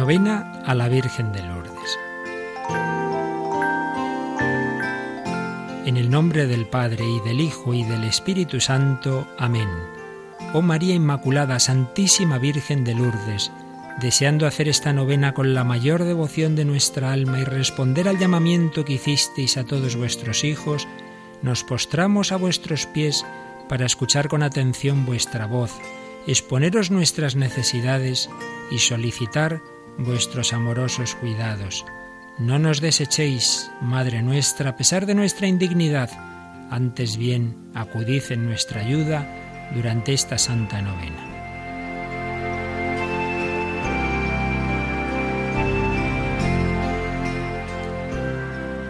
Novena a la Virgen de Lourdes. En el nombre del Padre y del Hijo y del Espíritu Santo. Amén. Oh María Inmaculada, Santísima Virgen de Lourdes, deseando hacer esta novena con la mayor devoción de nuestra alma y responder al llamamiento que hicisteis a todos vuestros hijos, nos postramos a vuestros pies para escuchar con atención vuestra voz, exponeros nuestras necesidades y solicitar vuestros amorosos cuidados. No nos desechéis, Madre nuestra, a pesar de nuestra indignidad, antes bien acudid en nuestra ayuda durante esta santa novena.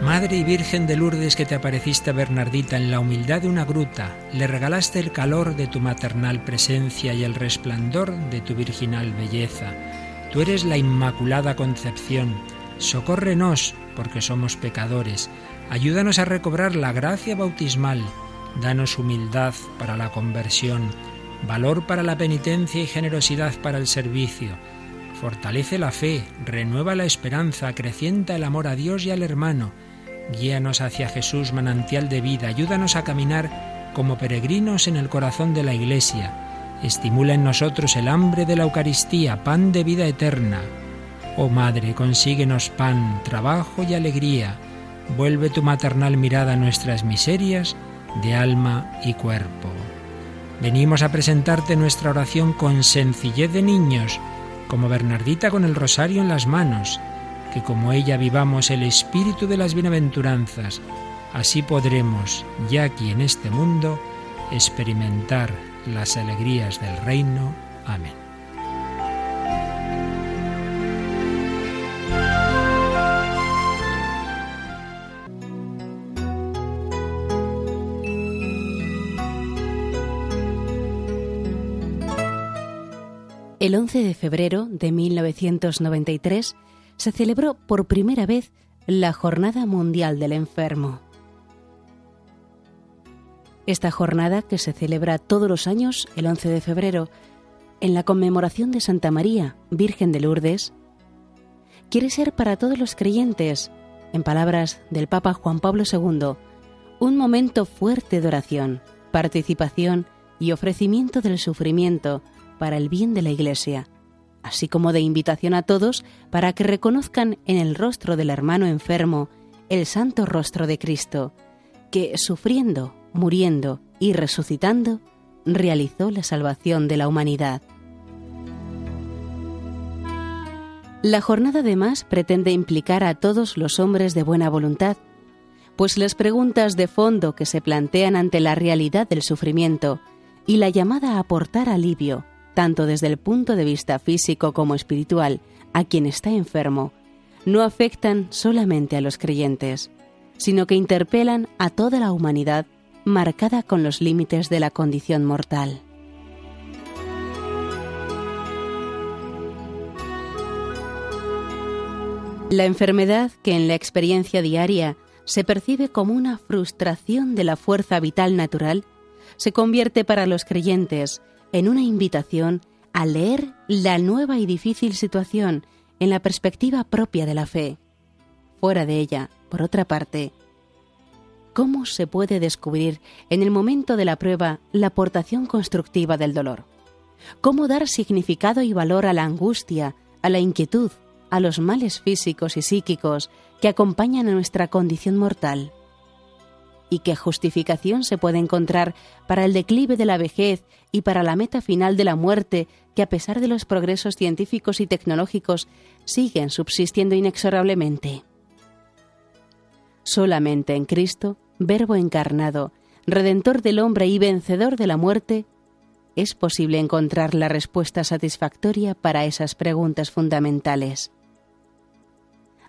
Madre y Virgen de Lourdes que te apareciste a Bernardita en la humildad de una gruta, le regalaste el calor de tu maternal presencia y el resplandor de tu virginal belleza Tú eres la Inmaculada Concepción. Socórrenos, porque somos pecadores. Ayúdanos a recobrar la gracia bautismal. Danos humildad para la conversión, valor para la penitencia y generosidad para el servicio. Fortalece la fe, renueva la esperanza, acrecienta el amor a Dios y al hermano. Guíanos hacia Jesús, manantial de vida. Ayúdanos a caminar como peregrinos en el corazón de la Iglesia estimula en nosotros el hambre de la Eucaristía, pan de vida eterna. Oh Madre, consíguenos pan, trabajo y alegría. Vuelve tu maternal mirada a nuestras miserias de alma y cuerpo. Venimos a presentarte nuestra oración con sencillez de niños, como Bernardita con el rosario en las manos, que como ella vivamos el espíritu de las bienaventuranzas, así podremos, ya aquí en este mundo, experimentar las alegrías del reino. Amén. El 11 de febrero de 1993 se celebró por primera vez la Jornada Mundial del Enfermo. Esta jornada, que se celebra todos los años, el 11 de febrero, en la conmemoración de Santa María, Virgen de Lourdes, quiere ser para todos los creyentes, en palabras del Papa Juan Pablo II, un momento fuerte de oración, participación y ofrecimiento del sufrimiento para el bien de la Iglesia, así como de invitación a todos para que reconozcan en el rostro del hermano enfermo el santo rostro de Cristo, que, sufriendo muriendo y resucitando, realizó la salvación de la humanidad. La jornada además pretende implicar a todos los hombres de buena voluntad, pues las preguntas de fondo que se plantean ante la realidad del sufrimiento y la llamada a aportar alivio, tanto desde el punto de vista físico como espiritual, a quien está enfermo, no afectan solamente a los creyentes, sino que interpelan a toda la humanidad marcada con los límites de la condición mortal. La enfermedad que en la experiencia diaria se percibe como una frustración de la fuerza vital natural, se convierte para los creyentes en una invitación a leer la nueva y difícil situación en la perspectiva propia de la fe. Fuera de ella, por otra parte, ¿Cómo se puede descubrir en el momento de la prueba la aportación constructiva del dolor? ¿Cómo dar significado y valor a la angustia, a la inquietud, a los males físicos y psíquicos que acompañan a nuestra condición mortal? ¿Y qué justificación se puede encontrar para el declive de la vejez y para la meta final de la muerte que a pesar de los progresos científicos y tecnológicos siguen subsistiendo inexorablemente? Solamente en Cristo, Verbo encarnado, Redentor del hombre y vencedor de la muerte, es posible encontrar la respuesta satisfactoria para esas preguntas fundamentales.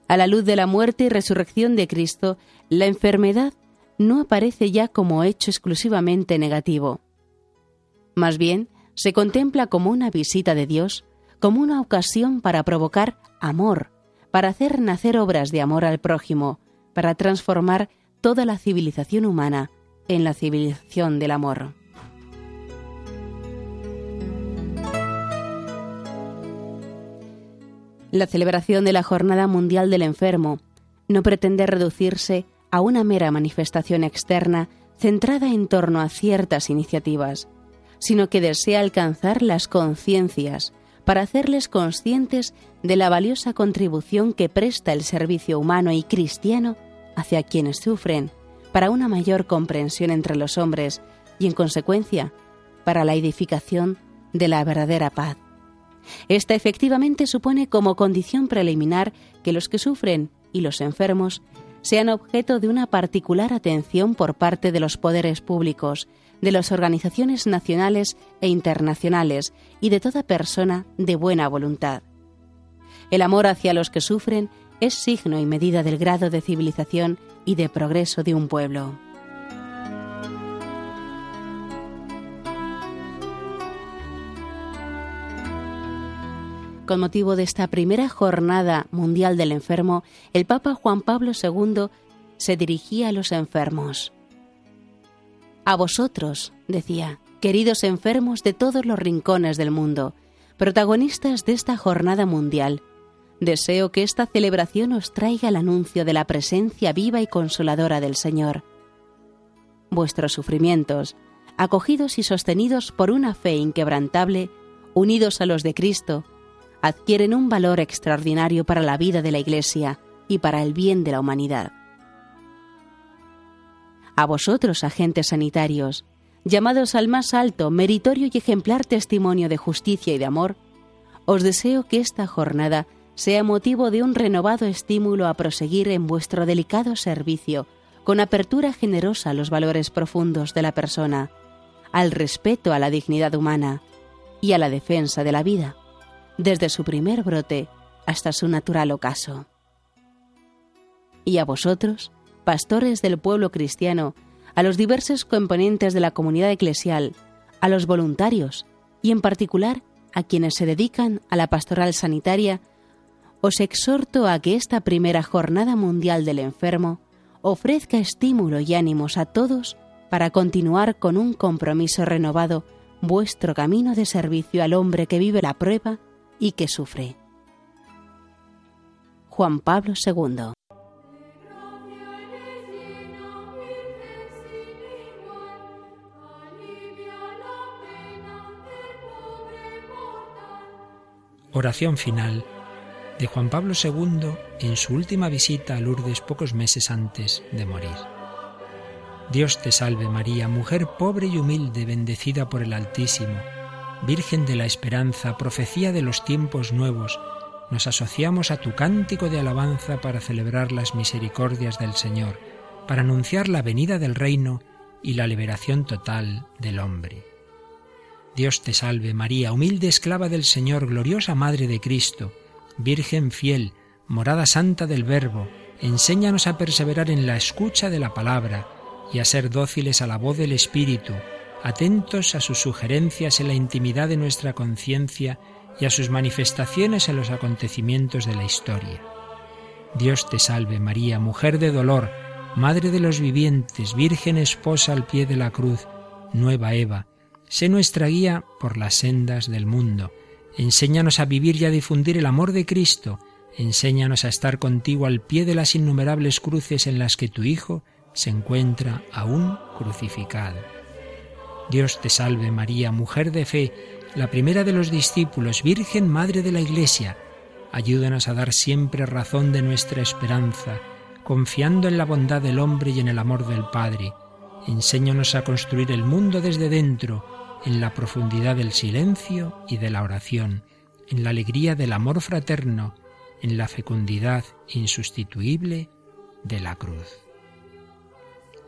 A la luz de la muerte y resurrección de Cristo, la enfermedad no aparece ya como hecho exclusivamente negativo. Más bien, se contempla como una visita de Dios, como una ocasión para provocar amor, para hacer nacer obras de amor al prójimo, para transformar toda la civilización humana en la civilización del amor. La celebración de la Jornada Mundial del Enfermo no pretende reducirse a una mera manifestación externa centrada en torno a ciertas iniciativas, sino que desea alcanzar las conciencias para hacerles conscientes de la valiosa contribución que presta el servicio humano y cristiano hacia quienes sufren, para una mayor comprensión entre los hombres y, en consecuencia, para la edificación de la verdadera paz. Esta efectivamente supone como condición preliminar que los que sufren y los enfermos sean objeto de una particular atención por parte de los poderes públicos, de las organizaciones nacionales e internacionales y de toda persona de buena voluntad. El amor hacia los que sufren es signo y medida del grado de civilización y de progreso de un pueblo. con motivo de esta primera jornada mundial del enfermo, el Papa Juan Pablo II se dirigía a los enfermos. A vosotros, decía, queridos enfermos de todos los rincones del mundo, protagonistas de esta jornada mundial, deseo que esta celebración os traiga el anuncio de la presencia viva y consoladora del Señor. Vuestros sufrimientos, acogidos y sostenidos por una fe inquebrantable, unidos a los de Cristo, adquieren un valor extraordinario para la vida de la Iglesia y para el bien de la humanidad. A vosotros, agentes sanitarios, llamados al más alto, meritorio y ejemplar testimonio de justicia y de amor, os deseo que esta jornada sea motivo de un renovado estímulo a proseguir en vuestro delicado servicio con apertura generosa a los valores profundos de la persona, al respeto a la dignidad humana y a la defensa de la vida desde su primer brote hasta su natural ocaso. Y a vosotros, pastores del pueblo cristiano, a los diversos componentes de la comunidad eclesial, a los voluntarios y en particular a quienes se dedican a la pastoral sanitaria, os exhorto a que esta primera jornada mundial del enfermo ofrezca estímulo y ánimos a todos para continuar con un compromiso renovado vuestro camino de servicio al hombre que vive la prueba y que sufre. Juan Pablo II Oración final de Juan Pablo II en su última visita a Lourdes pocos meses antes de morir. Dios te salve María, mujer pobre y humilde, bendecida por el Altísimo Virgen de la Esperanza, profecía de los tiempos nuevos, nos asociamos a tu cántico de alabanza para celebrar las misericordias del Señor, para anunciar la venida del reino y la liberación total del hombre. Dios te salve María, humilde esclava del Señor, gloriosa Madre de Cristo, Virgen fiel, morada santa del Verbo, enséñanos a perseverar en la escucha de la palabra y a ser dóciles a la voz del Espíritu, atentos a sus sugerencias en la intimidad de nuestra conciencia y a sus manifestaciones en los acontecimientos de la historia. Dios te salve María, mujer de dolor, Madre de los vivientes, Virgen esposa al pie de la cruz, nueva Eva, sé nuestra guía por las sendas del mundo. Enséñanos a vivir y a difundir el amor de Cristo. Enséñanos a estar contigo al pie de las innumerables cruces en las que tu Hijo se encuentra aún crucificado. Dios te salve María, mujer de fe, la primera de los discípulos, Virgen Madre de la Iglesia. Ayúdanos a dar siempre razón de nuestra esperanza, confiando en la bondad del hombre y en el amor del Padre. Enséñanos a construir el mundo desde dentro, en la profundidad del silencio y de la oración, en la alegría del amor fraterno, en la fecundidad insustituible de la cruz.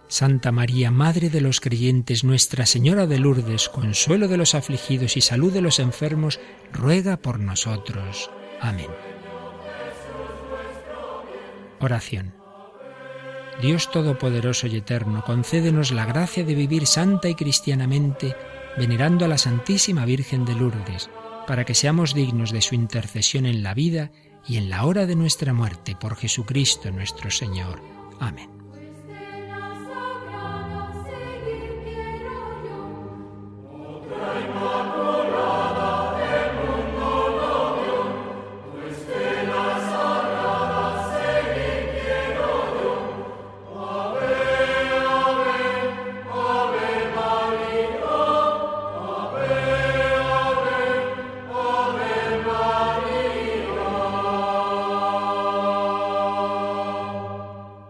Santa María, Madre de los creyentes, Nuestra Señora de Lourdes, consuelo de los afligidos y salud de los enfermos, ruega por nosotros. Amén. Oración. Dios Todopoderoso y Eterno, concédenos la gracia de vivir santa y cristianamente, venerando a la Santísima Virgen de Lourdes, para que seamos dignos de su intercesión en la vida y en la hora de nuestra muerte, por Jesucristo nuestro Señor. Amén.